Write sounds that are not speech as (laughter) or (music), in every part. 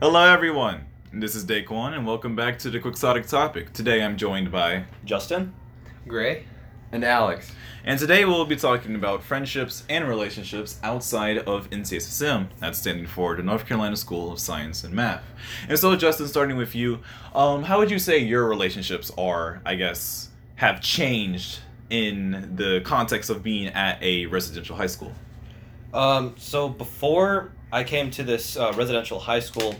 Hello, everyone. This is Daquan, and welcome back to the Quixotic Topic. Today, I'm joined by, Justin? Gray. And Alex. and today we'll be talking about friendships and relationships outside of NCSSM. That's standing for the North Carolina School of Science and Math. And so, Justin, starting with you, um, how would you say your relationships are? I guess have changed in the context of being at a residential high school. Um, so before I came to this uh, residential high school,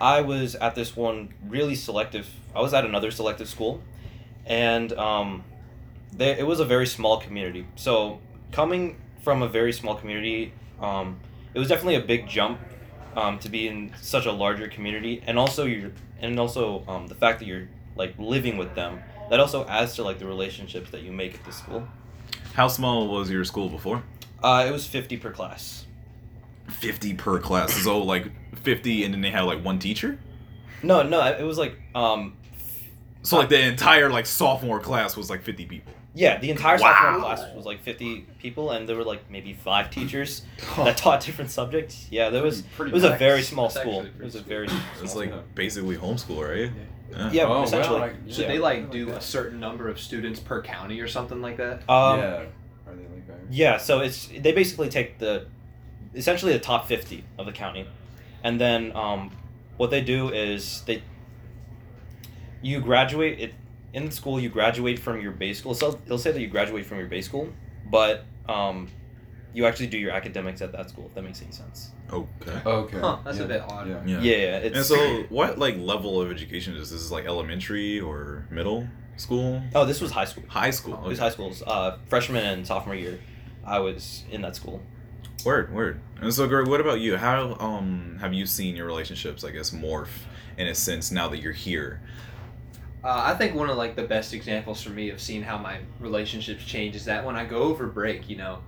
I was at this one really selective. I was at another selective school, and um, they, it was a very small community. So coming from a very small community, um, it was definitely a big jump um, to be in such a larger community, and also you and also um, the fact that you're like living with them. That also adds to like the relationships that you make at the school. How small was your school before? Uh, it was fifty per class. 50 per class. So, like 50, and then they have like one teacher? No, no, it was like um, So, like the entire like sophomore class was like 50 people. yeah, the entire Wow. sophomore class was like fifty people, and there were like maybe five teachers that taught different subjects. Yeah, there was. Pretty It was a very small That's school. It was a small. very. It's like school. basically homeschool, right? Yeah, Oh, essentially. well, I- Should Yeah. they like do a certain number of students per county or something like that? Um, yeah. Are they like that? Yeah, so it's they basically take the essentially the top 50 of the county. And then um, what they do is they you graduate it in the school you graduate from your base school. So they'll say that you graduate from your base school, but um, you actually do your academics at that school if that makes any sense. Okay. Okay. Huh, that's yeah. a bit odd. Yeah. Yeah. Yeah, yeah, it's And so, what like level of education is this? Is like elementary or middle school? Oh, this was high school. High school. It was high schools. Uh, freshman and sophomore year, I was in that school. Word, word. And so, Greg, what about you? How um have you seen your relationships, I guess, morph in a sense now that you're here? Uh, I think one of like the best examples for me of seeing how my relationships change is that when I go over break, you know,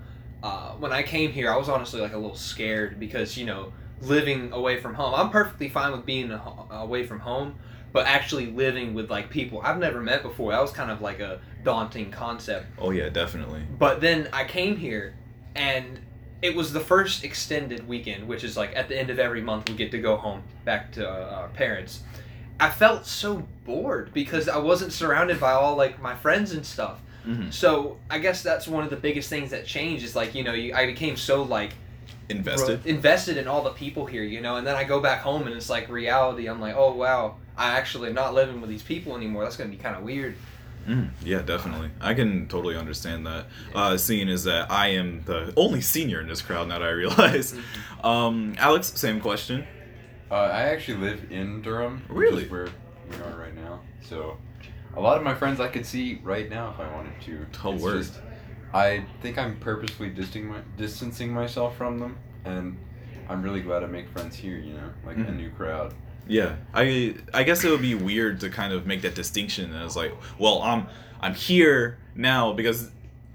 uh, when I came here, I was honestly like a little scared because you know living away from home. I'm perfectly fine with being away from home, but actually living with like people I've never met before, that was kind of like a daunting concept. Oh yeah, definitely. But then I came here, and it was the first extended weekend, which is like at the end of every month we get to go home back to uh, our parents. I felt so bored because I wasn't surrounded by all like my friends and stuff. hmm So I guess that's one of the biggest things that changed is like you know you, I became so like Invested. invested in all the people here, you know, and then I go back home and it's like reality. I'm like, oh wow, I actually am not living with these people anymore. That's gonna be kind of weird. Mhm. Yeah, definitely. I can totally understand that. Uh, seeing is that I am the only senior in this crowd now that I realize. (laughs) Um, Alex, same question. Uh, I actually live in Durham. which Really? is where we are right now. So, a lot of my friends I could see right now if I wanted to. Oh, It's just- I think I'm purposefully distancing, my, distancing myself from them, and I'm really glad I make friends here. You know, like a Mhm. new crowd. Yeah, I I guess it would be weird to kind of make that distinction as like, well, I'm I'm here now because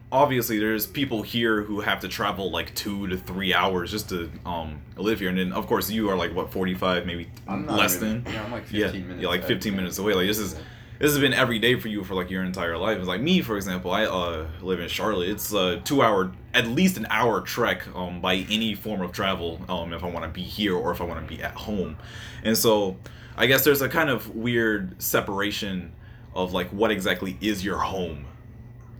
obviously there's people here who have to travel like two to three hours just to um live here, and then of course you are like what forty five maybe less than Yeah, I'm like 15 yeah minutes. yeah like fifteen minutes away. Like this is this has been every day for you for like your entire life. It's like me, for example, I uh, live in Charlotte. It's a two hour, at least an hour trek um, by any form of travel um, if I want to be here or if I want to be at home. And so I guess there's a kind of weird separation of like what exactly is your home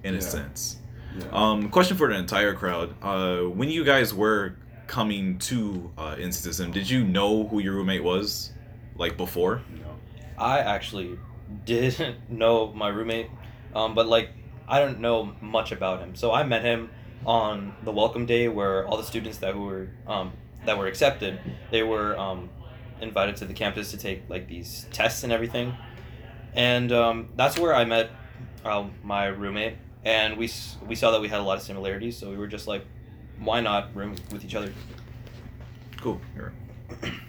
in a sense. Yeah. Um, question for the entire crowd. Uh, when you guys were coming to uh, NCSM, did you know who your roommate was like before? no. I actually didn't (laughs) know my roommate, um, but like I don't know much about him. So I met him on the welcome day where all the students that were um, that were accepted, they were um, invited to the campus to take like these tests and everything, and um, that's where I met um, my roommate. And we we saw that we had a lot of similarities, so we were just like, why not room with each other? Cool. Here. (clears throat)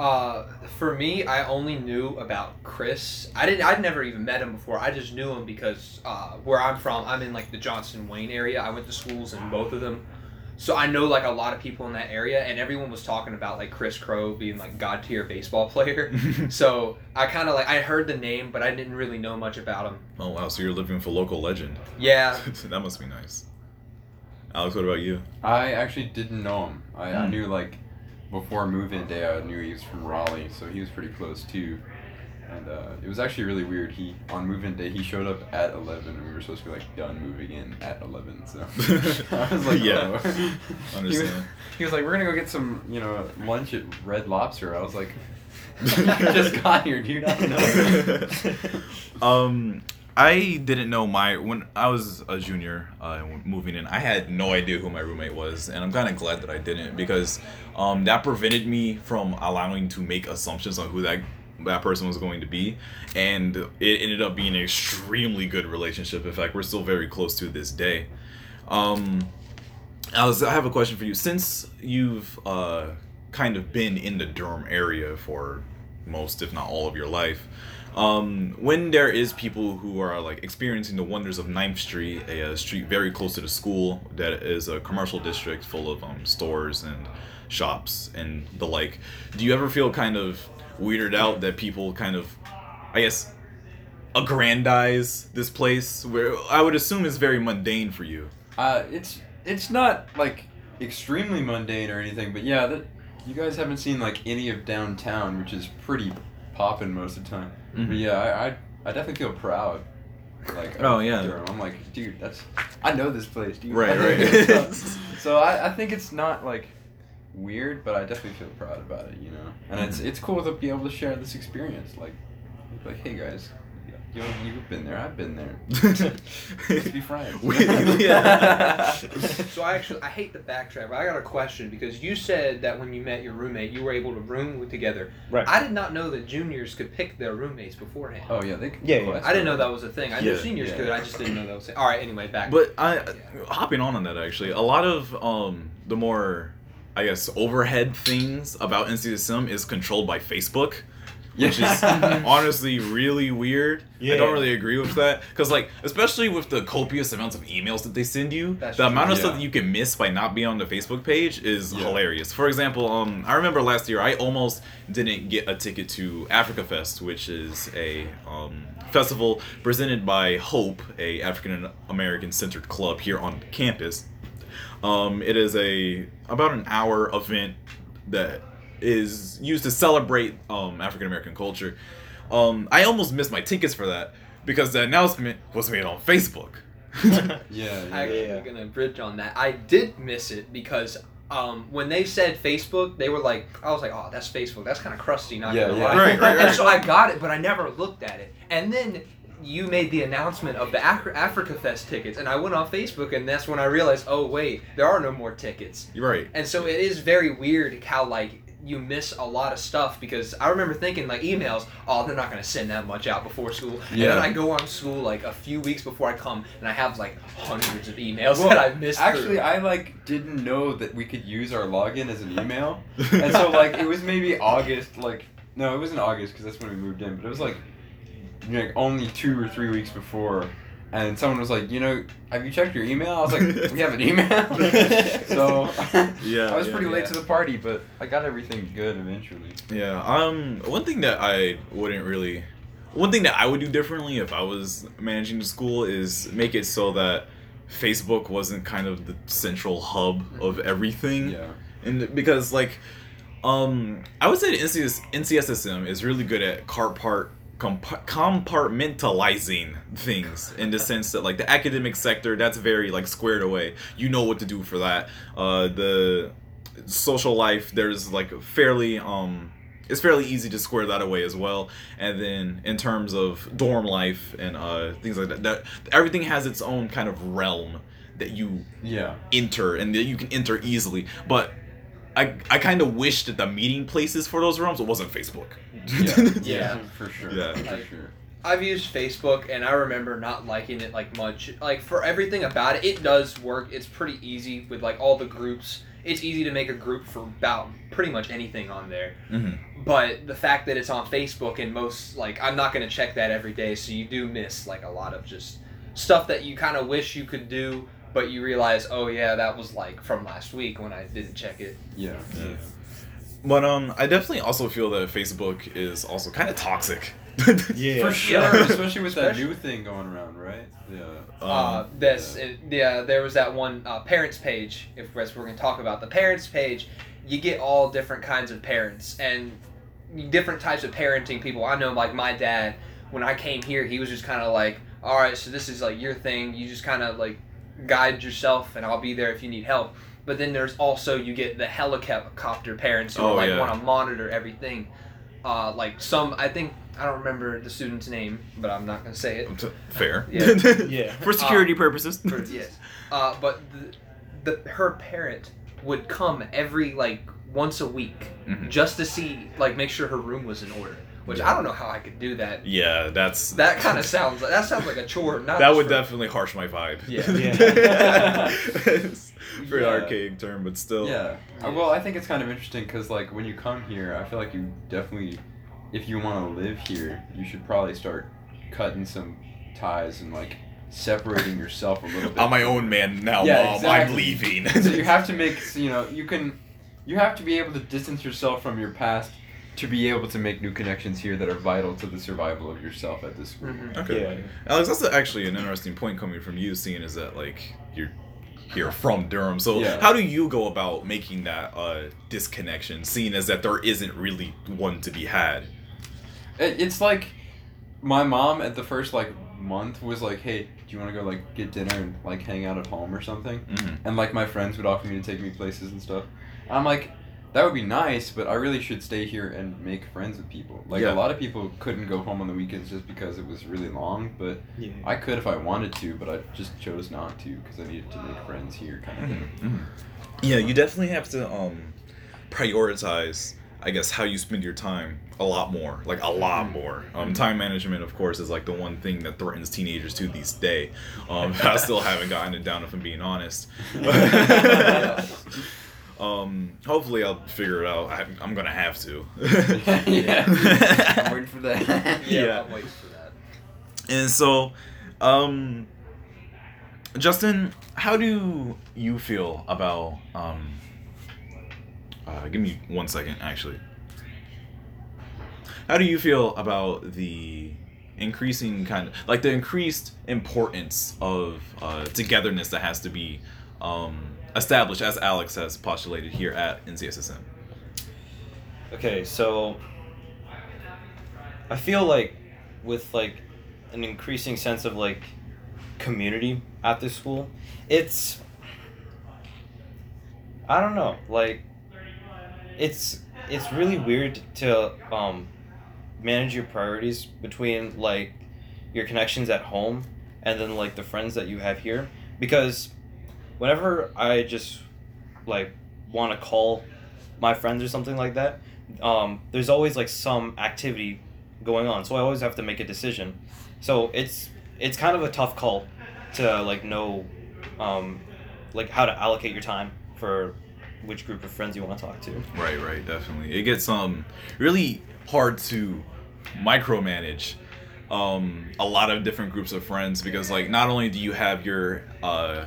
Uh, for me, I only knew about Chris. I didn't. I'd never even met him before. I just knew him because uh, where I'm from, I'm in like the Johnston Wayne area. I went to schools in both of them, so I know like a lot of people in that area. And everyone was talking about like Chris Crow being like god tier baseball (laughs) player. (laughs) so I kind of like I heard the name, but I didn't really know much about him. Oh wow, so you're living with a local legend. Yeah. (laughs) that must be nice. Alex, what about you? I actually didn't know him. I, I Hmm. knew like before move-in day, I knew he was from Raleigh, so he was pretty close too. And uh, it was actually really weird. He on move-in day, he showed up at eleven, and we were supposed to be like done moving in at eleven. So (laughs) I was like, Yeah. oh. (laughs) he, was, he was like, we're gonna go get some, you know, lunch at Red Lobster. I was like, (laughs) I just got here, dude. I don't know. um, I didn't know my when I was a junior uh, moving in. I had no idea who my roommate was, and I'm kind of glad that I didn't because um, that prevented me from allowing to make assumptions on who that that person was going to be, and it ended up being an extremely good relationship. In fact, we're still very close to this day. Um, I was I have a question for you. Since you've uh, kind of been in the Durham area for most, if not all, of your life, um, when there is people who are like experiencing the wonders of 9th Street, a, uh street very close to the school that is a commercial district full of um, stores and shops and the like, do you ever feel kind of weirded out that people kind of, I guess, aggrandize this place where I would assume is very mundane for you? Uh, it's it's not like extremely mundane or anything, but yeah, that you guys haven't seen like any of downtown, which is pretty poppin' most of the time. But Mhm. yeah, I, I I definitely feel proud. Like Oh, yeah. Durham. I'm like, dude, that's I know this place, dude. Right, right. (laughs) so I, I think it's not like weird, but I definitely feel proud about it, you know. And it's Mhm. it's cool to be able to share this experience. Like, like hey guys, you you've been there, I've been there. (laughs) Let's be friends. We- yeah. (laughs) So I actually I hate the backtrack, but I got a question because you said that when you met your roommate, you were able to room together. Right. I did not know that juniors could pick their roommates beforehand. Oh yeah, they. Yeah, oh, yeah. I didn't know that was a thing. I knew Yeah. seniors Yeah. could. I just didn't know that was. A thing. All right. Anyway, back. But I hopping on on that actually, a lot of um the more I guess overhead things about NCSM is controlled by Facebook, which is (laughs) honestly really weird. I don't really agree with that because like especially with the copious amounts of emails that they send you, That's the true. amount of Yeah. stuff that you can miss by not being on the Facebook page is Yeah. hilarious. For example, um I remember last year I almost didn't get a ticket to Africa Fest, which is a um festival presented by Hope, a African American centered club here on campus. Um, it is a about an hour event that is used to celebrate um, African American culture. Um, I almost missed my tickets for that because the announcement was made on Facebook. (laughs) Yeah. I yeah. actually Yeah. gonna bridge on that. I did miss it because um, when they said Facebook, they were like, I was like, oh, that's Facebook. That's kind of crusty, not Yeah, gonna yeah. lie. Right, right, And so I got it, but I never looked at it. And then you made the announcement of the Afri- Africa Fest tickets, and I went on Facebook, and that's when I realized, oh wait, there are no more tickets. You're right. And so it is very weird how like you miss a lot of stuff because I remember thinking like emails, oh they're not gonna send that much out before school. Yeah. And Yeah. then I go on school like a few weeks before I come and I have like hundreds of emails Well, that I've missed. Actually, through. I like didn't know that we could use our login as an email, (laughs) and so like it was maybe August. Like no, it wasn't August because that's when we moved in, but it was like like only two or three weeks before. And someone was like, you know, have you checked your email? I was like, we have an email. (laughs) (laughs) so Yeah, (laughs) I was yeah, pretty late to the party, but I got everything good eventually. Yeah. Um. One thing that I wouldn't really, one thing that I would do differently if I was managing the school is make it so that Facebook wasn't kind of the central hub of everything. Yeah. and because like um i would say NCS, ncsSM is really good at car part comp- compartmentalizing things in the sense that like the academic sector that's very like squared away you know what to do for that uh the social life there's like fairly um it's fairly easy to square that away as well and then in terms of dorm life and uh things like that, that everything has its own kind of realm that you Yeah. enter and that you can enter easily. But I I kind of wish that the meeting places for those rooms wasn't Facebook. Yeah. (laughs) Yeah. For sure. Yeah. For sure. I've used Facebook and I remember not liking it like much. Like for everything about it, it does work. It's pretty easy with like all the groups. It's easy to make a group for about pretty much anything on there. Mhm. But the fact that it's on Facebook and most like I'm not gonna check that every day, so you do miss like a lot of just stuff that you kind of wish you could do, but you realize, oh yeah, that was like from last week when I didn't check it. Yeah. Yeah. But um, I definitely also feel that Facebook is also kind of toxic. (laughs) Yeah. For sure, Yeah. (laughs) especially with that new thing going around, right? Yeah. uh, this, it, yeah, there was that one uh, parents page. If we're we're gonna talk about the parents page, you get all different kinds of parents and different types of parenting people. I know, like my dad, when I came here, he was just kind of like, "All right, so this is like your thing. You just kind of like guide yourself, and I'll be there if you need help." But then there's also you get the helicopter parents who Oh, like yeah. want to monitor everything. Uh, like some, I think I don't remember the student's name, but I'm not gonna say it. Fair. (laughs) Yeah. (laughs) (laughs) Yeah. For security purposes. For, yes. Uh, but the, the her parent would come every like once a week Mhm. just to see like make sure her room was in order. Which I don't know how I could do that. Yeah, that's That kind of sounds that sounds like a chore. Not that would for- definitely harsh my vibe. Yeah. Yeah. (laughs) It's a Very Yeah. archaic term, but still. Yeah. Uh, well, I think it's kind of interesting because, like, when you come here, I feel like you definitely, if you want to live here, you should probably start cutting some ties and like separating yourself a little bit. I'm my own man now, Yeah, mom. exactly. I'm leaving. so you have to make, you know, you can, you have to be able to distance yourself from your past to be able to make new connections here that are vital to the survival of yourself at this school. Mhm. Okay. Yeah. Alex, that's actually an interesting point coming from you, seeing is that like you're here from Durham. So Yeah. how do you go about making that uh, disconnection, seeing as that there isn't really one to be had? It's like my mom at the first like month was like, "Hey, do you want to go like get dinner and like hang out at home or something?" Mhm. And like my friends would offer me to take me places and stuff. I'm like, that would be nice, but I really should stay here and make friends with people. Like Yeah. a lot of people couldn't go home on the weekends just because it was really long, but Yeah. I could if I wanted to, but I just chose not to because I needed to make friends here, kind of thing. Mhm. Yeah, you definitely have to um, prioritize, I guess, how you spend your time a lot more, like a lot more. Um, time management, of course, is like the one thing that threatens teenagers to this day. Um, (laughs) I still haven't gotten it down, if I'm being honest. (laughs) (laughs) um, hopefully, I'll figure it out. I, I'm gonna have to. (laughs) yeah. I'm (laughs) waiting for that. (laughs) Yeah, Yeah. I'm waiting for that. And so, um, Justin, how do you feel about um? Uh, give me one second, actually. How do you feel about the increasing kind of like the increased importance of uh, togetherness that has to be um, established, as Alex has postulated here at NCSSM? Okay, so I feel like with like an increasing sense of like community at this school, it's I don't know, like it's it's really weird to um manage your priorities between like your connections at home and then like the friends that you have here because whenever I just like want to call my friends or something like that um, there's always like some activity going on so i always have to make a decision so it's it's kind of a tough call to like know um, like how to allocate your time for which group of friends you want to talk to Right, right, definitely. It gets um really hard to micromanage um a lot of different groups of friends because like not only do you have your uh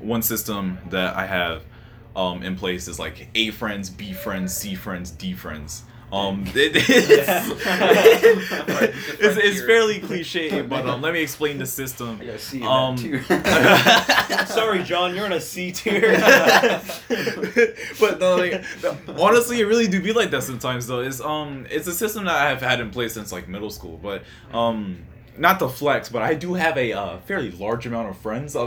one system that I have um in place is like A friends, B friends, C friends, D friends. Um, (laughs) it- (laughs) (laughs) it's, it's, it's fairly cliche, but um, let me explain the system. I gotta Um, sorry john you're in a c tier but no, like, honestly, it really do be like that sometimes. Though it's um, it's a system that I have had in place since like middle school. But um, not to flex, but I do have a uh, fairly large amount of friends. (laughs)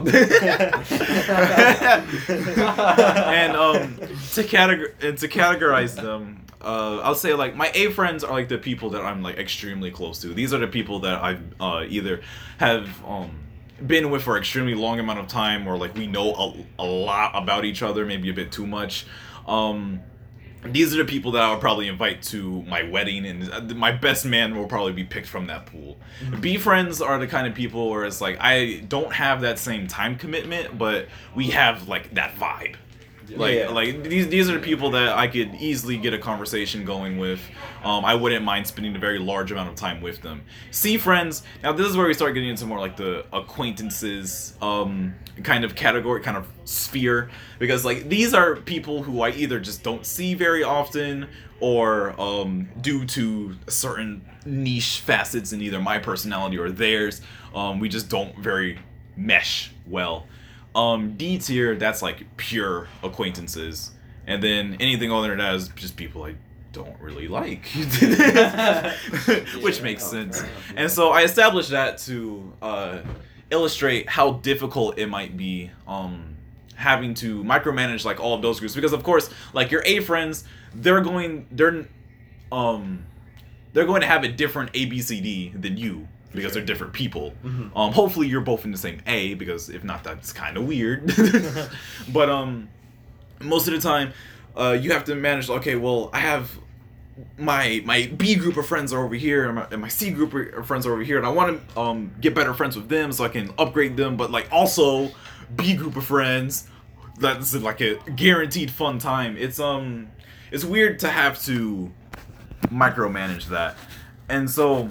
And um, to categor and to categorize them, uh, I'll say like my A friends are like the people that I'm like extremely close to. These are the people that I've uh, either have um been with for extremely long amount of time or like we know a, a lot about each other maybe a bit too much um these are the people that I would probably invite to my wedding, and uh, my best man will probably be picked from that pool. B friends are the kind of people where it's like I don't have that same time commitment, but we have like that vibe. Like, Yeah. like these these are the people that I could easily get a conversation going with. Um, I wouldn't mind spending a very large amount of time with them. C friends. Now this is where we start getting into more like the acquaintances um, kind of category, kind of sphere, because like these are people who I either just don't see very often, or um, due to certain niche facets in either my personality or theirs, um, we just don't very mesh well. Um, D tier, that's like pure acquaintances. and then anything other than that is just people I don't really like, (laughs) (laughs) which makes Oh, sense. And so I established that to uh, illustrate how difficult it might be um, having to micromanage like all of those groups. Because of course like your A friends they're going they're um they're going to have a different ABCD than you because they're different people. Mhm. Um, hopefully you're both in the same A because if not, that's kind of weird. (laughs) but um, most of the time, uh, you have to manage. Okay, well, I have my my B group of friends are over here, and my, and my C group of friends are over here, and I want to um get better friends with them so I can upgrade them. But like also, B group of friends, that's like a guaranteed fun time. It's um, it's weird to have to micromanage that, and so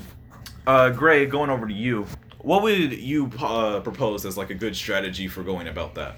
uh, Gray, going over to you, what would you uh, propose as like a good strategy for going about that?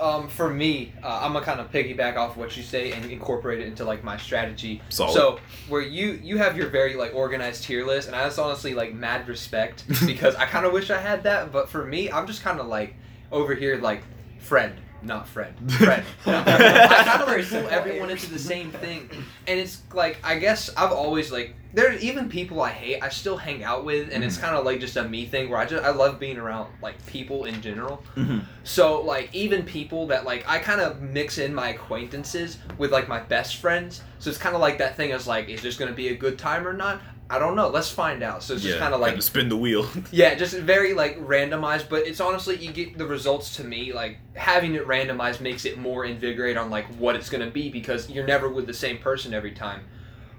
Um, for me, uh, I'm gonna kind of piggyback off what you say and incorporate it into like my strategy. Solid. So where you you have your very like organized tier list, and I just honestly like mad respect (laughs) because I kind of wish I had that. But for me, I'm just kind of like over here like friend, not friend, (laughs) friend. (laughs) I kind of like pull everyone into the same thing, and it's like I guess I've always like there's even people I hate I still hang out with, and it's kind of like just a me thing where I just I love being around like people in general. Mhm. So like even people that like I kind of mix in my acquaintances with like my best friends. So it's kind of like that thing is like is this gonna be a good time or not? I don't know. Let's find out. So it's just yeah, kind of like spin the wheel. (laughs) yeah, just very like randomized, but it's honestly you get the results to me like having it randomized makes it more invigorate on like what it's gonna be because you're never with the same person every time.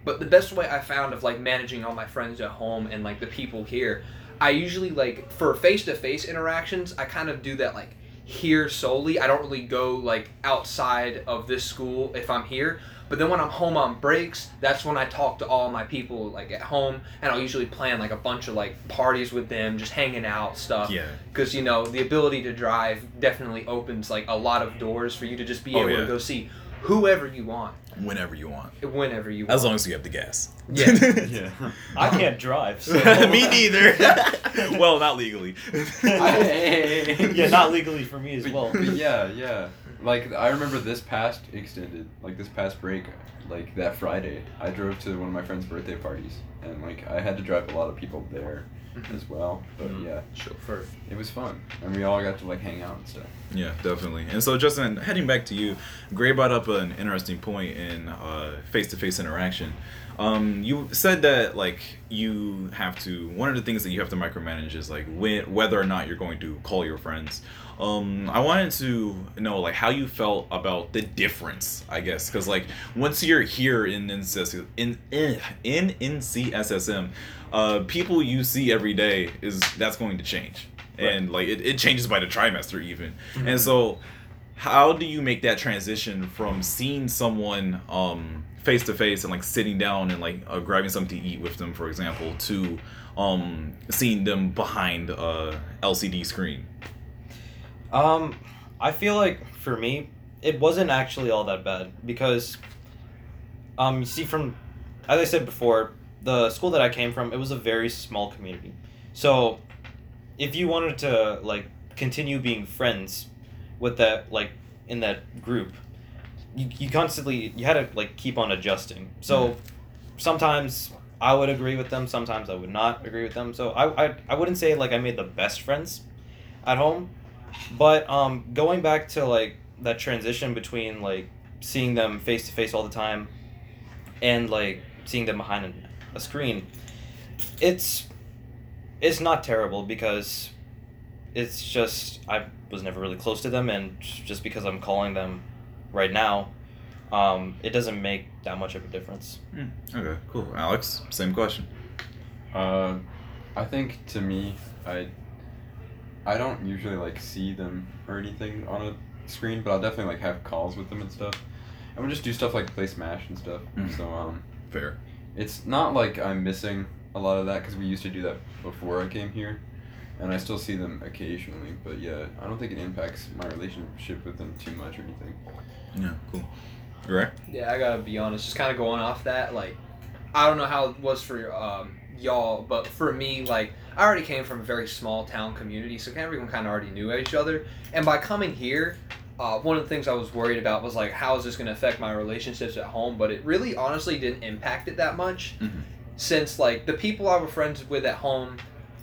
But the best way I found of like managing all my friends at home and like the people here, I usually like for face to face interactions, I kind of do that like here solely. I don't really go like outside of this school if I'm here. But then when I'm home on breaks, that's when I talk to all my people like at home, and I'll usually plan like a bunch of like parties with them, just hanging out stuff. yeah, Because you know the ability to drive definitely opens like a lot of doors for you to just be Oh, able yeah. to go see whoever you want, whenever you want, whenever you want. as long as you have the gas. Yeah. (laughs) yeah. I can't drive. So. (laughs) Me (laughs) neither. well, not legally. yeah, not legally for me as well. But yeah, yeah. Like I remember this past extended, like this past break, like that Friday, I drove to one of my friend's birthday parties, and like I had to drive a lot of people there as well. But Mhm. yeah, Chauffeur. it was fun, and we all got to like hang out and stuff. Yeah, definitely. And so, Justin, heading back to you, Gray brought up an interesting point in face to face interaction. Um, you said that like you have to. One of the things that you have to micromanage is like when, whether or not you're going to call your friends. Um, I wanted to know like how you felt about the difference, I guess, because like once you're here in NCS, in in in NCSSM, uh, people you see every day is that's going to change, and like it, it changes by the trimester even, and so how do you make that transition from seeing someone um face to face and like sitting down and like uh, grabbing something to eat with them for example to um seeing them behind a lcd screen Um, I feel like for me, it wasn't actually all that bad because, um, you see, from as I said before, the school that I came from, it was a very small community. So, if you wanted to like continue being friends with that like in that group, you, you constantly you had to like keep on adjusting. So, sometimes I would agree with them, sometimes I would not agree with them. So I I, I wouldn't say like I made the best friends at home but um, going back to like that transition between like seeing them face to face all the time and like seeing them behind a, a screen, it's it's not terrible because it's just I was never really close to them, and just because I'm calling them right now, um, it doesn't make that much of a difference. okay cool. Alex same question. Uh, I think to me, I I don't usually like see them or anything on a screen, but I'll definitely like have calls with them and stuff. And we just do stuff like play Smash and stuff. Mhm. So um, fair it's not like I'm missing a lot of that because we used to do that before I came here, and I still see them occasionally. But yeah, I don't think it impacts my relationship with them too much or anything. yeah cool Gray? Yeah, I gotta be honest. Just kind of going off that, like, I don't know how it was for um, y'all, but for me, like, I already came from a very small town community, so everyone kind of already knew each other. And by coming here, uh, one of the things I was worried about was like, how is this going to affect my relationships at home? But it really, honestly, didn't impact it that much, Mhm. since like the people I were friends with at home,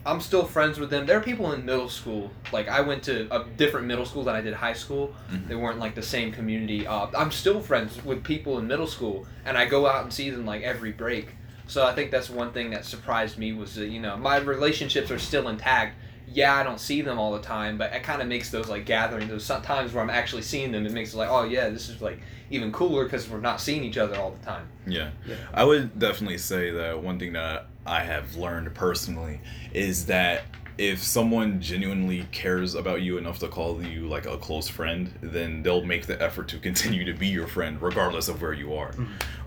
I'm still friends with them. There are people in middle school. Like I went to a different middle school than I did high school. Mhm. They weren't like the same community. Uh, I'm still friends with people in middle school, and I go out and see them like every break. So I think that's one thing that surprised me was that you know my relationships are still intact. Yeah, I don't see them all the time, but it kind of makes those like gatherings, those times where I'm actually seeing them. It makes it like, oh yeah, this is like even cooler because we're not seeing each other all the time. Yeah. Yeah. I would definitely say that one thing that I have learned personally is that if someone genuinely cares about you enough to call you like a close friend, then they'll make the effort to (laughs) continue to be your friend regardless of where you are.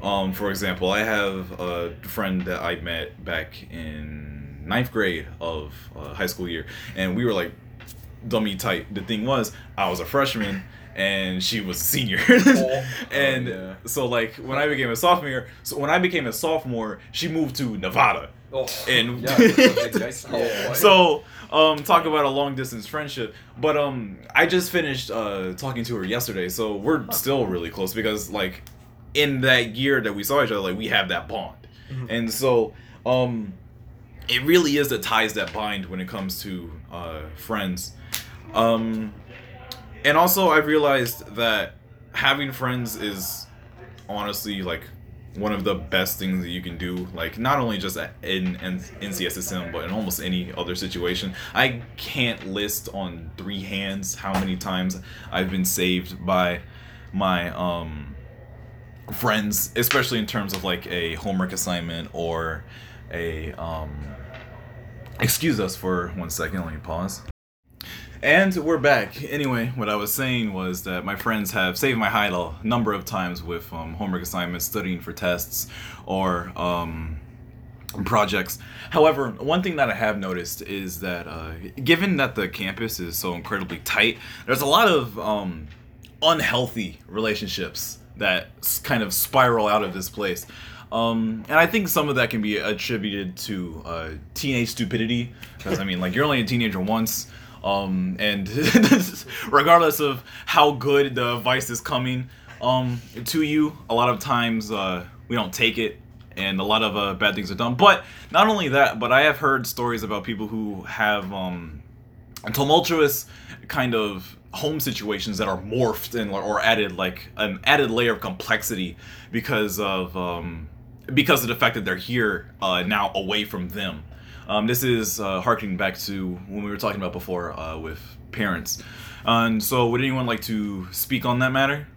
Um, for example, I have a friend that I met back in ninth grade of uh, high school year, and we were like dummy tight. The thing was, I was a freshman and she was a senior, (laughs) and Oh, yeah. so like when I became a sophomore, so when I became a sophomore, she moved to Nevada, Oh, and Yeah, (laughs) that's a big dice. Boy. (laughs) so um talk about a long distance friendship. But um i just finished uh talking to her yesterday so we're still really close because like in that year that we saw each other like we have that bond. And so um it really is the ties that bind when it comes to uh friends. Um and also i realized that having friends is honestly like one of the best things that you can do. Like not only just in, in ncssm but in almost any other situation. I can't list on three hands how many times i've been saved by my um friends especially in terms of like a homework assignment or a um excuse us for one second let me pause and we're back. Anyway, what I was saying was that my friends have saved my hide a number of times with um, homework assignments, studying for tests, or um, projects. However, one thing that I have noticed is that uh, given that the campus is so incredibly tight, there's a lot of um, unhealthy relationships that kind of spiral out of this place. Um, and I think some of that can be attributed to uh, teenage stupidity, because I mean, like you're only a teenager once, um, and (laughs) regardless of how good the advice is coming um, to you, a lot of times uh, we don't take it, and a lot of uh, bad things are done. But not only that, but I have heard stories about people who have um, tumultuous kind of home situations that are morphed and or added like an added layer of complexity because of um, because of the fact that they're here uh, now away from them. Um, this is uh, harkening back to when we were talking about before uh, with parents. And so, would anyone like to speak on that matter?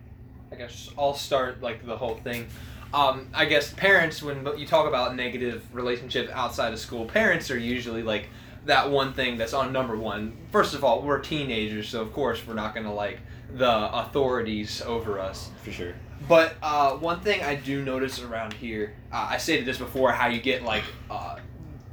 I guess I'll start like the whole thing. Um, I guess parents, when you talk about negative relationship outside of school, parents are usually like that one thing that's on number one. First of all, we're teenagers, so of course we're not gonna like the authorities over us. for sure. But uh, one thing I do notice around here, uh, I stated this before, how you get like uh,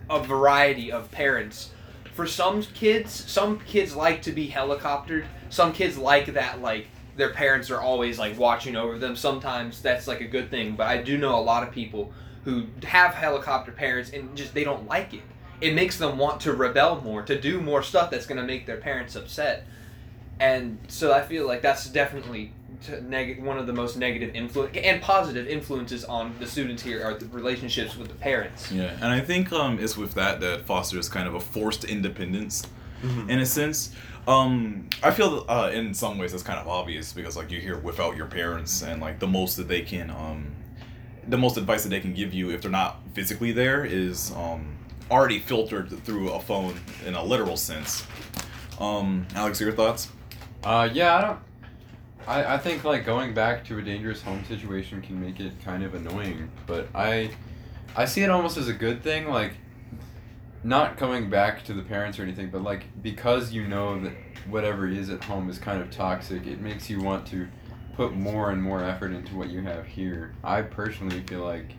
a variety of parents. For some kids, some kids like to be helicoptered. Some kids like that, like their parents are always like watching over them. Sometimes that's like a good thing. But I do know a lot of people who have helicopter parents and just they don't like it. It makes them want to rebel more, to do more stuff that's going to make their parents upset. And so I feel like that's definitely neg- one of the most negative influence and positive influences on the students here are the relationships with the parents. Yeah, and I think um, it's with that that fosters kind of a forced independence, in a sense. Um, I feel uh, in some ways that's kind of obvious because like you're here without your parents, and like the most that they can, um, the most advice that they can give you if they're not physically there is um, already filtered through a phone in a literal sense. Um, Alex, your thoughts? Uh, yeah, I don't. I, I think like going back to a dangerous home situation can make it kind of annoying, but I, I see it almost as a good thing. Like, not coming back to the parents or anything, but like because you know that whatever is at home is kind of toxic, it makes you want to put more and more effort into what you have here. I personally feel like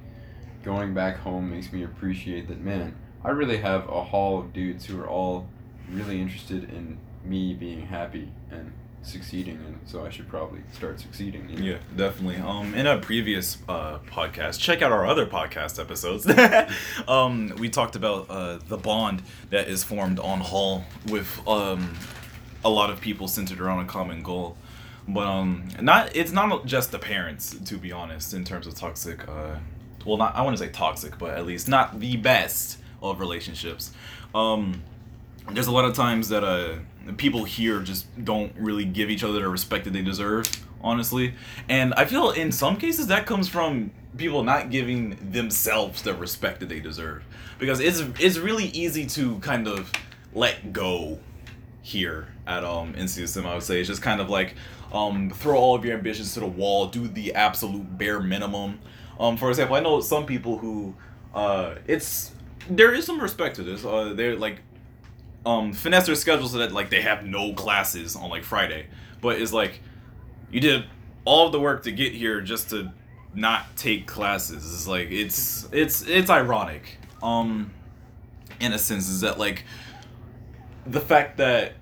going back home makes me appreciate that man. I really have a hall of dudes who are all really interested in me being happy and succeeding and so I should probably start succeeding. you know? Yeah, definitely. Um, in a previous uh, podcast, check out our other podcast episodes. (laughs) um, we talked about uh, the bond that is formed on Hall with um, a lot of people centered around a common goal. but um, not it's not just the parents to be honest in terms of toxic. Uh, well, not I want to say toxic, but at least not the best of relationships. Um, there's a lot of times that uh people here just don't really give each other the respect that they deserve honestly. And i feel in some cases that comes from people not giving themselves the respect that they deserve. Because it's it's really easy to kind of let go here at um NCSM I would say. It's just kind of like um throw all of your ambitions to the wall do the absolute bare minimum. Um for example I know some people who uh it's there is some respect to this. Uh they're like um finesse their schedule so that like they have no classes on like Friday. But it's like you did all of the work to get here just to not take classes. It's like it's it's it's ironic. Um in a sense is that like the fact that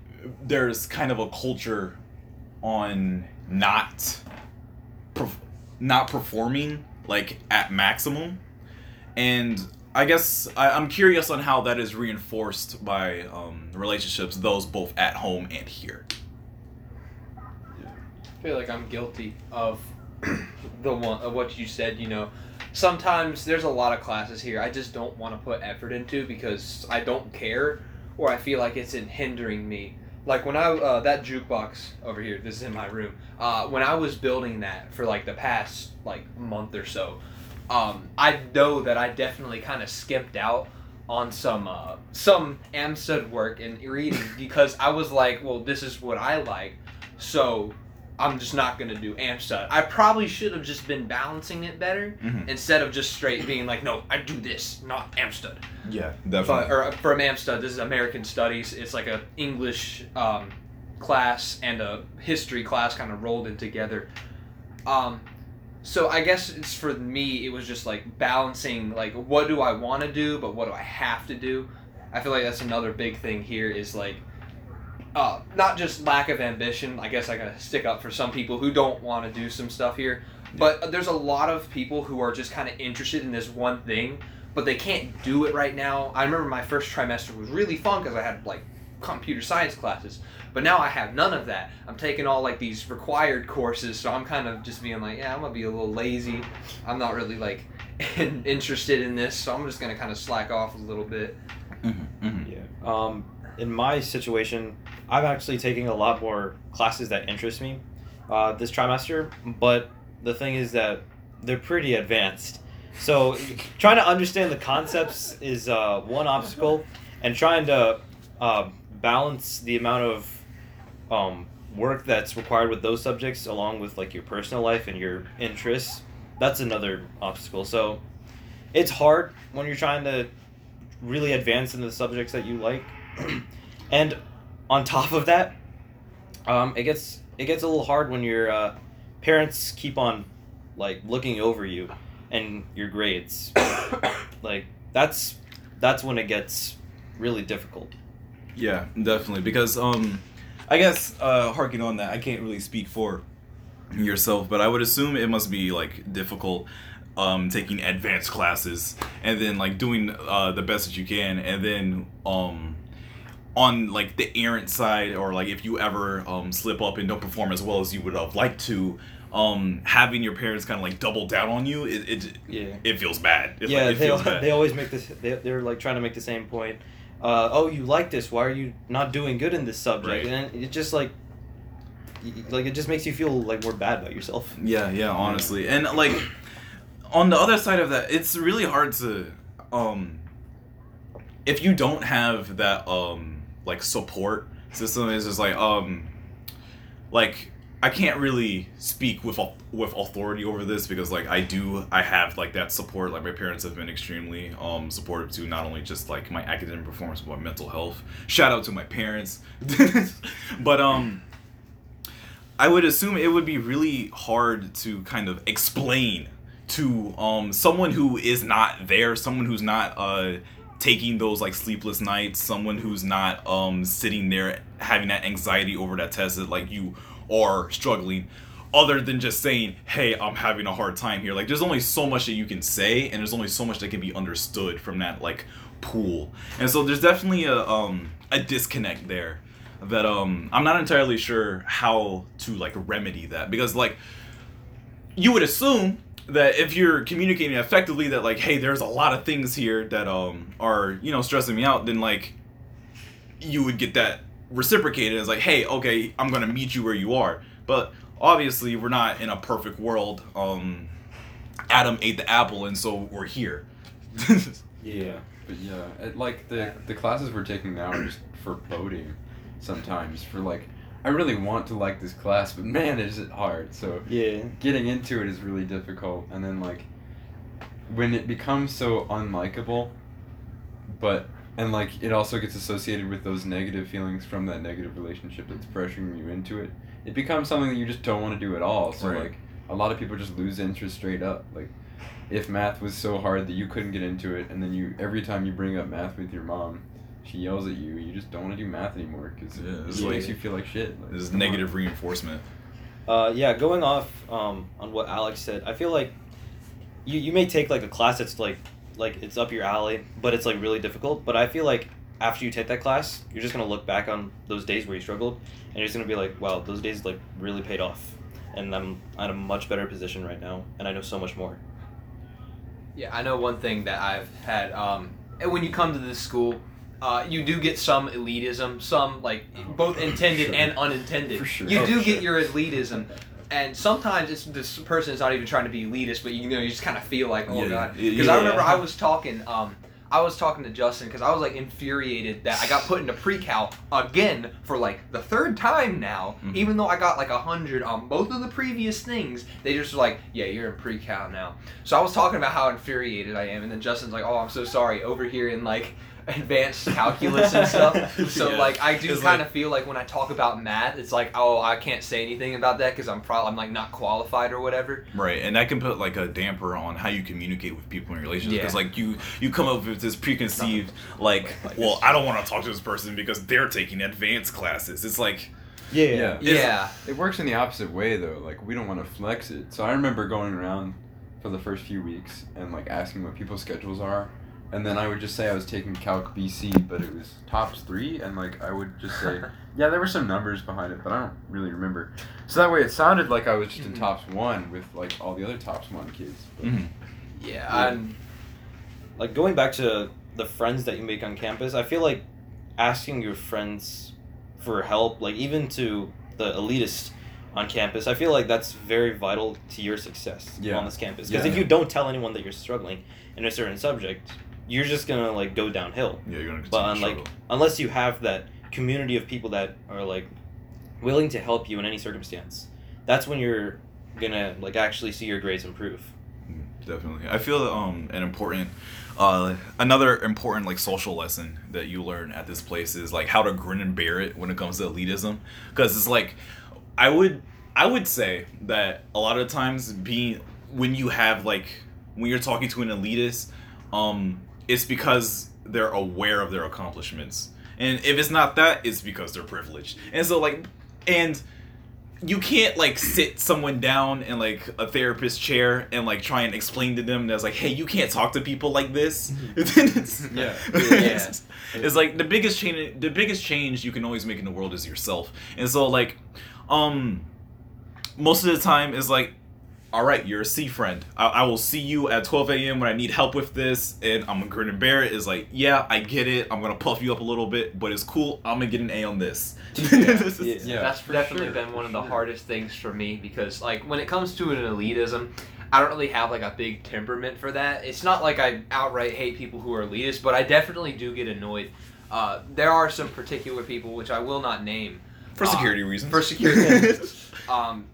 there's kind of a culture on not perf- not performing like at maximum. And i guess I, i'm curious on how that is reinforced by um, relationships those both at home and here I feel like I'm guilty of (clears throat) the one of what you said. You know, sometimes there's a lot of classes here I just don't want to put effort into because I don't care or I feel like it's in hindering me. Like when I uh, that jukebox over here, this is in my room. Uh, when I was building that for like the past like month or so, um, I know that I definitely kind of skipped out on some uh, some Amstud work and reading (laughs) because I was like, well, this is what I like, so I'm just not gonna do Amstud. I probably should have just been balancing it better Mhm. instead of just straight being like, no, I do this, not Amstud. yeah But, or from Amstud, this is American Studies. It's like a English um, class and a history class kind of rolled in together. Um, so I guess it's for me. It was just like balancing like what do I want to do, but what do I have to do. I feel like that's another big thing here is like uh, not just lack of ambition. I guess I gotta stick up for some people who don't want to do some stuff here. But there's a lot of people who are just kind of interested in this one thing, but they can't do it right now. I remember my first trimester was really fun because I had like computer science classes, but now I have none of that. I'm taking all like these required courses, so I'm kind of just being like, yeah, I'm gonna be a little lazy. I'm not really like (laughs) interested in this, so I'm just gonna kind of slack off a little bit. Mhm, mhm. Yeah. Um, in my situation, I'm actually taking a lot more classes that interest me uh, this trimester, but the thing is that they're pretty advanced. So (laughs) trying to understand the concepts is uh, one obstacle, and trying to uh, balance the amount of um, work that's required with those subjects along with like your personal life and your interests that's another obstacle. So it's hard when you're trying to really advance in the subjects that you like. (clears throat) And on top of that um, it gets it gets a little hard when your uh, parents keep on like looking over you and your grades. (coughs) Like that's that's when it gets really difficult Yeah, definitely. Because um, I guess uh, harking on that, I can't really speak for yourself, but I would assume it must be like difficult um taking advanced classes and then like doing uh the best that you can and then um on like the errant side or like if you ever um slip up and don't perform as well as you would have liked to um having your parents kind of like double down on you it it, yeah. it feels bad. It, yeah like, it they, feels bad. they always make this they, they're like trying to make the same point uh, oh you like this why are you not doing good in this subject Right. and it just like like it just makes you feel like more bad about yourself Yeah, yeah, honestly. And like on the other side of that, it's really hard to um if you don't have that um like support system it's just like um like I can't really speak with with authority over this because like I do I have like that support like my parents have been extremely um supportive to not only just like my academic performance but my mental health. Shout out to my parents. (laughs) but um I would assume it would be really hard to kind of explain to um someone who is not there, someone who's not uh taking those like sleepless nights, someone who's not um sitting there having that anxiety over that test that like you are struggling other than just saying, "Hey, I'm having a hard time here." Like there's only so much that you can say and there's only so much that can be understood from that like pool. And so there's definitely a um a disconnect there. that um I'm not entirely sure how to like remedy that because like you would assume that if you're communicating effectively that like hey there's a lot of things here that um are you know stressing me out then like you would get that reciprocated as like hey okay i'm gonna meet you where you are but obviously we're not in a perfect world um adam ate the apple and so we're here (laughs) Yeah. But yeah, it, like the the classes we're taking now are just for foreboding sometimes. For like, I really want to like this class, but man, is it hard. So Yeah. getting into it is really difficult, and then like when it becomes so unlikable, but and like it also gets associated with those negative feelings from that negative relationship that's pressuring you into it. It becomes something that you just don't want to do at all. So Right. like a lot of people just lose interest straight up. Like if math was so hard that you couldn't get into it, and then you every time you bring up math with your mom, she yells at you. You just don't want to do math anymore because Yeah, it it's just makes like- you feel like shit. Like, this is come on. negative reinforcement Uh, yeah, going off um, on what Alex said, I feel like you, you may take like a class that's like like it's up your alley, but it's like really difficult. But I feel like after you take that class, you're just gonna look back on those days where you struggled, and you're just gonna be like, wow, those days like really paid off, and I'm at a much better position right now, and I know so much more. Yeah, I know one thing that I've had. Um, and when you come to this school, uh, you do get some elitism, some like both intended sure. and unintended. For sure. You Oh, do for get sure. your elitism, and sometimes it's this person is not even trying to be elitist, but you know you just kind of feel like, oh Yeah, god. yeah, Because I yeah. remember I was talking. Um, I was talking to Justin because I was like infuriated that I got put into pre-cal again for like the third time now. Mhm. Even though I got like a hundred on both of the previous things, they just were like, "Yeah, you're in pre-cal now." So I was talking about how infuriated I am, and then Justin's like, "Oh, I'm so sorry." Over here in like advanced calculus and stuff. (laughs) So Yeah. like I do It's kind like- of feel like when I talk about math, it's like, "Oh, I can't say anything about that because I'm probably I'm like not qualified or whatever." Right, and that can put like a damper on how you communicate with people in relationships. Yeah. Because like you, you come up with this preconceived like, well, I don't want to talk to this person because they're taking advanced classes. It's like, Yeah. Yeah. Yeah. It works in the opposite way though. Like we don't want to flex it. So I remember going around for the first few weeks and like asking what people's schedules are, and then I would just say I was taking Calc BC, but it was tops three, and like I would just say, (laughs) yeah, there were some numbers behind it, but I don't really remember. So that way it sounded like I was just in Mhm. tops one with like all the other tops one kids. But mhm. Yeah, and like going back to the friends that you make on campus i feel like asking your friends for help like even to the elitist on campus i feel like that's very vital to your success Yeah. on this campus because Yeah. if you don't tell anyone that you're struggling in a certain subject you're just gonna like go downhill. Yeah, you're gonna continue but unlike unless you have that community of people that are like willing to help you in any circumstance that's when you're gonna like actually see your grades improve. Definitely, I feel um an important, uh, another important like social lesson that you learn at this place is like how to grin and bear it when it comes to elitism, because it's like, I would I would say that a lot of times being when you have like when you're talking to an elitist, um, it's because they're aware of their accomplishments, and if it's not that, it's because they're privileged, and so like, and you can't like sit someone down in like a therapist chair and like try and explain to them that's like hey you can't talk to people like this. (laughs) It's, (laughs) Yeah. it's, it's like the biggest change the biggest change you can always make in the world is yourself. And so like um most of the time is like all right you're a c friend. I, I will see you at 12 a.m when i need help with this and i'm gonna grin and bear it. Is like yeah i get it. I'm gonna puff you up a little bit but it's cool. I'm gonna get an a on this. This (laughs) is- Yeah. (laughs) Yeah, that's for definitely sure, been one of the sure. hardest things for me because like when it comes to an elitism i don't really have like a big temperament for that. It's not like i outright hate people who are elitist but i definitely do get annoyed. Uh, there are some particular people which i will not name for uh, security reasons. for security reasons, (laughs) um,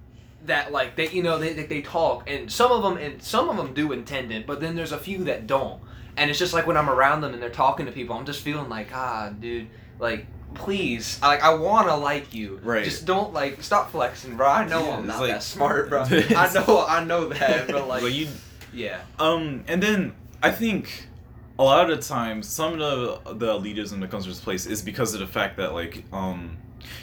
that like they you know they, they, they talk and some of them and some of them do intend it but then there's a few that don't. And it's just like when i'm around them and they're talking to people i'm just feeling like ah dude like please I, like i want to like you. Right. just don't like stop flexing bro. I know Yeah, i'm not like- that smart bro. (laughs) I know i know that but like, like you yeah. Um, and then I think a lot of the times some of the the elitism that comes to this place is because of the fact that like um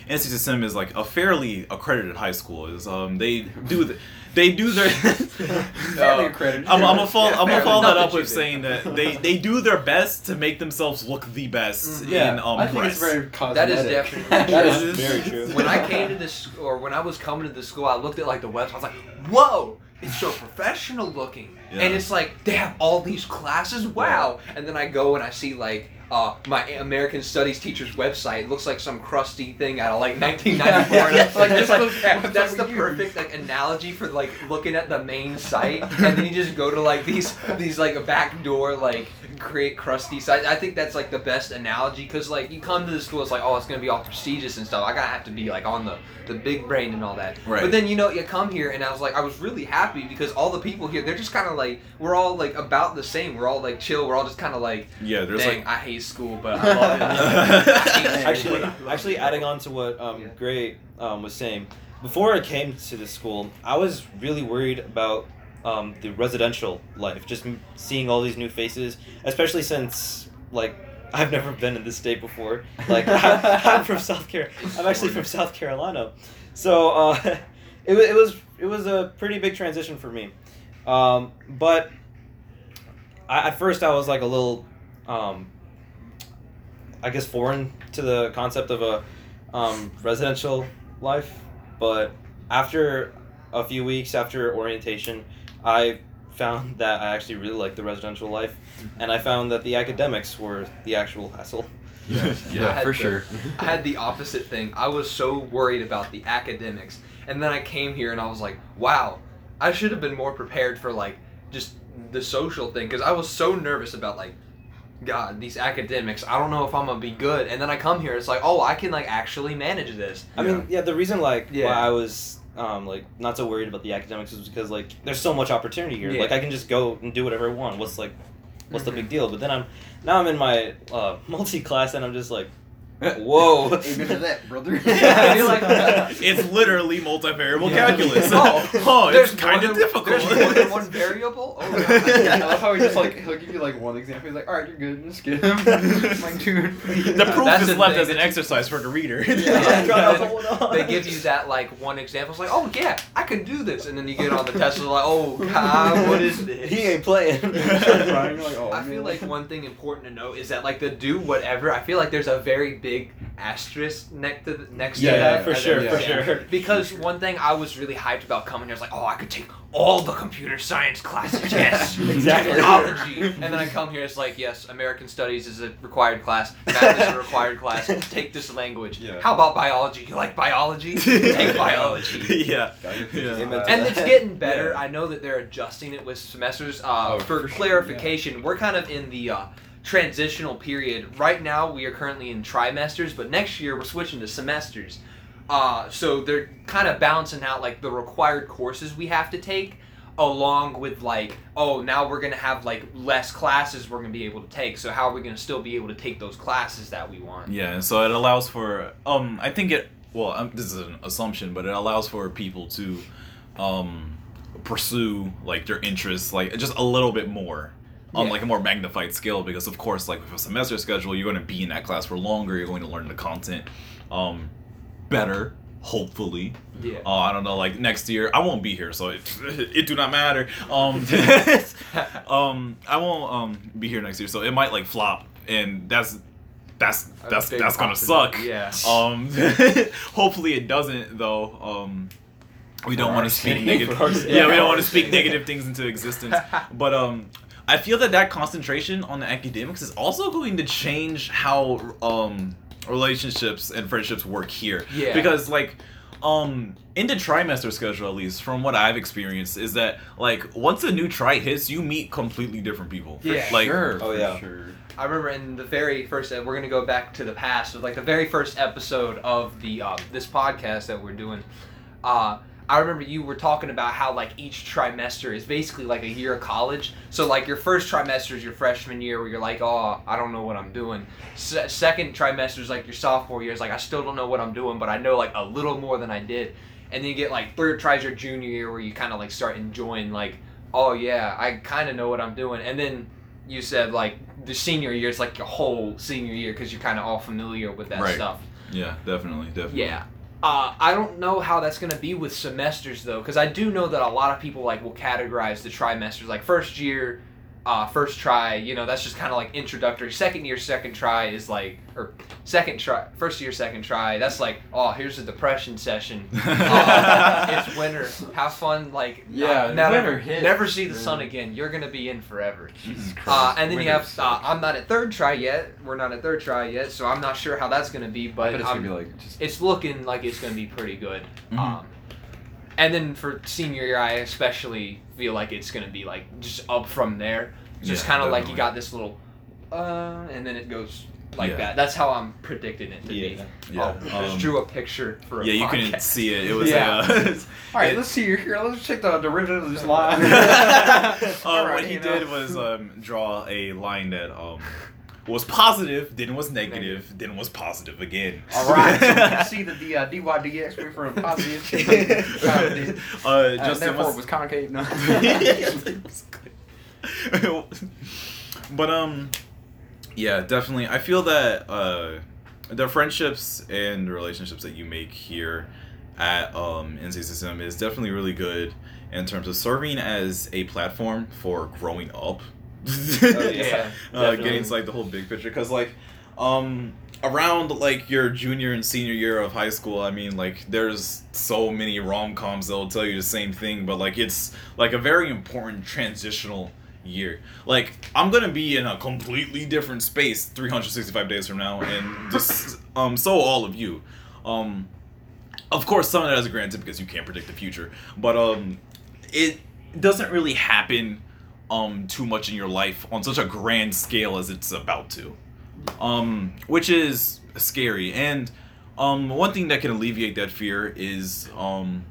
NCSSM is like a fairly accredited high school. Is um they do the, they do their. (laughs) Fairly accredited. I'm, I'm gonna follow. Yeah, I'm gonna fairly. follow that up with cheated. saying that they they do their best to make themselves look the best Mhm. Yeah, in um I think press. it's very cosmetic. That is definitely That true. very true. when I came to this, or when I was coming to the school, I looked at like the website. I was like, "Whoa, it's so professional looking," Yeah. and it's like they have all these classes. Wow! And then I go and I see like uh, my American Studies teacher's website. It looks like some crusty thing out of like (laughs) 1994. Yeah, And it's like, yeah. just like That's that's the perfect like analogy for like looking at the main site, and then you just go to like these these like back door like create crusty sites. I think that's like the best analogy because like you come to the school, it's like oh it's gonna be all prestigious and stuff. I gotta have to be like on the the big brain and all that. Right. But then you know you come here and I was like I was really happy because all the people here they're just kind of like we're all like about the same. We're all like chill. We're all just kind of like yeah, there's dang like I hate school but I love it. I hate school, actually, but I love actually, adding on to what um, Yeah. Gray um, was saying, before I came to the school, I was really worried about um, the residential life, just m- seeing all these new faces, especially since like (laughs) I've never been in this state before. Like (laughs) I'm, I'm from South Carolina. I'm actually from South Carolina, so uh, (laughs) it, it was it was a pretty big transition for me. Um, but I, at first, I was like a little. Um, I guess foreign to the concept of a um, residential life, but after a few weeks after orientation, I found that I actually really liked the residential life, and I found that the academics were the actual hassle. yeah, (laughs) Yeah, for the- sure. I had the opposite thing. I was so worried about the academics. And then I came here and I was like, wow, I should have been more prepared for like just the social thing because I was so nervous about like God, these academics, I don't know if I'm gonna be good. And then I come here, it's like, oh, I can like actually manage this. I mean, yeah, the reason like Yeah. why I was um, like not so worried about the academics is because like there's so much opportunity here. Yeah. Like I can just go and do whatever I want. What's like, what's Mhm. the big deal? But then I'm now I'm in my uh, (laughs) multi class and I'm just like, whoa. (laughs) Amen to that, brother. (laughs) I feel like- (laughs) it's literally multivariable Yeah. calculus. Oh, oh, it's There's kind of than- difficult. There's more than one variable. Oh, I God. love how he just like he'll give you like one example. He's like, "All right, you're good. Just get him." I'm like, dude. the proof That's is the left thing. as an exercise for the reader. Yeah. Try to They- hold on. they give you that like one example. It's like, oh yeah, I can do this, and then you get on the test and like, oh god, what is this? He ain't playing. Crying, you're like, oh, I feel man. like one thing important to note is that like the do whatever. I feel like there's a very big asterisk next to the, next yeah, to that. for sure, then- for yeah. sure. Because one thing I was really hyped about coming here is like, oh, I could take all the computer science classes. (laughs) Yes, Exactly. Technology. And then I come here, it's like, yes, American Studies is a required class. Math is a required class. (laughs) Take this language. Yeah. How about biology? You like biology? (laughs) Take biology. yeah. Yeah. this Amen out. to And it's getting better. Yeah. I know that they're adjusting it with semesters. Uh, Oh, for, for sure, clarification, we're kind of in the uh, transitional period. Right now, we are currently in trimesters, but next year we're switching to semesters. Uh, so they're kind of balancing out like the required courses we have to take, along with like, oh, now we're gonna have like less classes we're gonna be able to take. So how are we gonna still be able to take those classes that we want? Yeah, so it allows for um I think it well this is an assumption, but it allows for people to um pursue like their interests like just a little bit more on Yeah. like a more magnified scale because of course like with a semester schedule you're going to be in that class for longer you're going to learn the content um better hopefully Yeah. uh, I don't know like next year I won't be here so it, (laughs) it do not matter um (laughs) (laughs) um I won't um be here next year so it might like flop and that's that's that's that's gonna suck Yeah. um hopefully it doesn't though um we don't want to speak negative For our sake. yeah we don't want to speak negative things into existence but um I feel that that concentration on the academics is also going to change how um relationships and friendships work here Yeah. because like um in the trimester schedule at least from what i've experienced is that like once a new tri hits you meet completely different people Yeah. like sure, Oh, yeah. sure. I remember in the very first. uh, We're gonna go back to the past. Of like the very first episode of the uh, this podcast that we're doing. Uh, I remember you were talking about how like each trimester is basically like a year of college. So like your first trimester is your freshman year, where you're like, oh, I don't know what I'm doing. Se- second trimester is like your sophomore year. It's like I still don't know what I'm doing, but I know like a little more than I did. And then you get like third tries your junior year, where you kind of like start enjoying like, oh yeah, I kind of know what I'm doing. And then you said like the senior year is like your whole senior year because you're kind of all familiar with that Right. stuff. Yeah, definitely, definitely. Yeah. Uh, I don't know how that's going to be with semesters though, because I do know that a lot of people like will categorize the trimesters like first year, uh, first try. You know, that's just kind of like introductory. Second year, second try is like, or second try, first year, second try. That's like, oh, here's a depression session. (laughs) Uh, it's winter. Have fun. Like, Yeah, not- never, winter hit. never see the sun again. You're gonna be in forever. (laughs) Jesus Uh, Christ. and then you have, uh. I'm not at third try yet. We're not at third try yet, so I'm not sure how that's gonna be. I But it's gonna be like just it's looking like it's going to be pretty good. Mhm. Um, and then for senior year, I especially feel like it's to be like just up from there. Just Yeah, kind of like you got this little, uh, and then it goes like Yeah. that. That's how I'm predicting it to Yeah. be. Yeah, Oh, um, just drew a picture for a Yeah, you couldn't see it. It was Yeah. uh, (laughs) All right, it- let's see here. Let's check the derivative of this line. um, right, what he know. did was um, draw a line that um, was positive, then was negative, then was positive again. (laughs) All right, so can (laughs) see that the uh, dy dx went from (laughs) positive to positive. uh, Uh, Justin therefore, was it was concave. No. but um yeah definitely i feel that uh the friendships and relationships that you make here at um NCSSM is definitely really good in terms of serving as a platform for growing up Oh, (laughs) yeah, uh, getting to like the whole big picture because like um around like your junior and senior year of high school i mean like there's so many rom-coms that'll tell you the same thing but like it's like a very important transitional year. Like i'm gonna be in a completely different space 365 days from now and just (laughs) um so all of you. Um of course some of that is granted because you can't predict the future but um it doesn't really happen um too much in your life on such a grand scale as it's about to um which is scary and um one thing that can alleviate that fear is um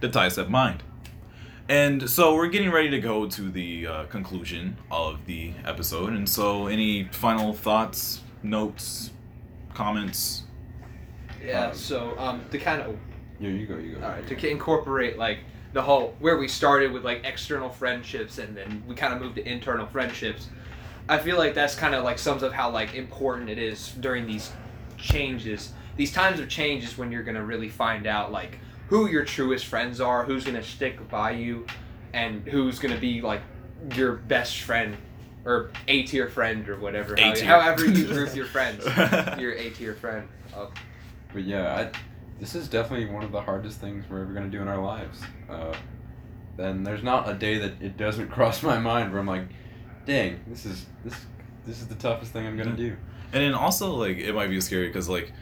the tie-step mind and so we're getting ready to go to the uh, conclusion of the episode and so any final thoughts notes comments Yeah. Um, So um, to kind of Yeah, you go, you go. all right to incorporate like the whole where we started with like external friendships and then we kind of moved to internal friendships. I feel like that's kind of like sums up how like important it is during these changes. These times of change is when you're gonna really find out like who your truest friends are who's gonna stick by you and who's gonna be like your best friend or a tier friend or whatever how- A-tier. however you (laughs) group your friends your a tier friend. Uh, (laughs) But yeah, I, this is definitely one of the hardest things we're ever gonna do in our lives. Uh, and there's not a day that it doesn't (laughs) cross my mind where I'm like, dang, this is this this is the toughest thing I'm gonna do. And then also like it might be scary because like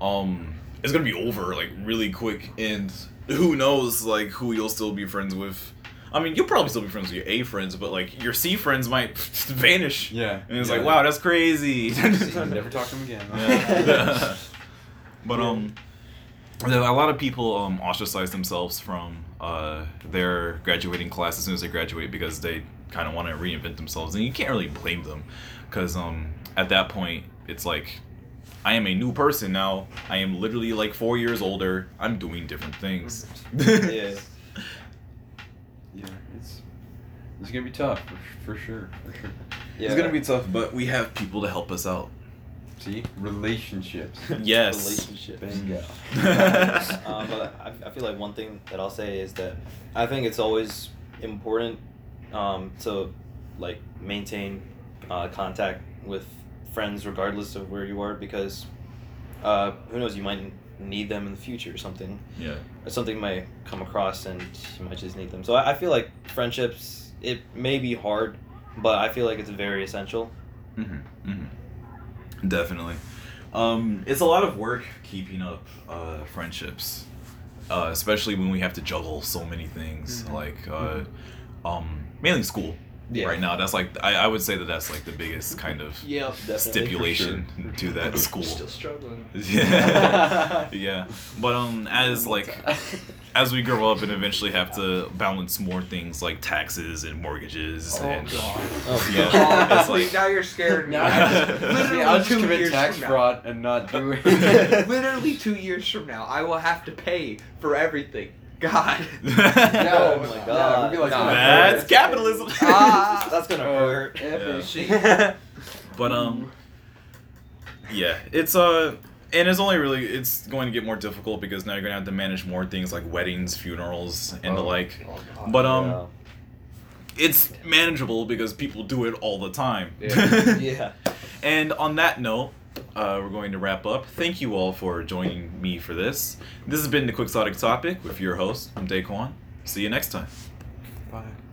um it's gonna be over like really quick and who knows like who you'll still be friends with. I mean you'll probably still be friends with your A friends, but like your C friends might (laughs) vanish. Yeah. And it's yeah. like wow that's crazy. (laughs) never talk to them again. Yeah. but um a lot of people um ostracize themselves from uh their graduating class as soon as they graduate because they kind of want to reinvent themselves and you can't really blame them because um at that point it's like I am a new person now. I am literally like four years older. I'm doing different things. (laughs) yeah. Yeah, it's it's gonna be tough for, for sure. For sure. Yeah. It's gonna be tough, but we have people to help us out. See, relationships. (laughs) (laughs) Yes. Relationships. Bingo. (laughs) um, but I, I feel like one thing that I'll say is that I think it's always important um, to like maintain uh, contact with friends regardless of where you are because uh, who knows you might need them in the future or something yeah. or something might come across and you might just need them so I, I feel like friendships it may be hard but I feel like it's very essential Mm-hmm. Mm-hmm. Definitely. Um, it's a lot of work keeping up uh, friendships, uh, especially when we have to juggle so many things, Mhm. like uh, um, mainly school. Yeah. Right now, that's like I, I would say that that's like the biggest kind of yeah stipulation For to that school. still struggling (laughs) yeah, (laughs) yeah. But um, as like (laughs) as we grow up and eventually have to balance more things like taxes and mortgages oh and god (laughs) oh Yeah. It's like- now you're scaring (laughs) me. Now I just, Literally I'll just two commit tax from now. fraud and not do (laughs) it. Literally two years from now, I will have to pay for everything. God. No, Oh my God. we'd like, No. That's capitalism. Ah. that's gonna Oh, hurt F Yeah. But um, yeah, it's uh, and it's only really it's going to get more difficult because now you're gonna have to manage more things like weddings, funerals, and the Oh. like. Oh, God. But um, Yeah. it's manageable because people do it all the time. yeah. (laughs) And on that note, uh, we're going to wrap up. Thank you all for joining me for this. This has been the Quixotic Topic with your host, I'm Daquan. See you next time. Bye.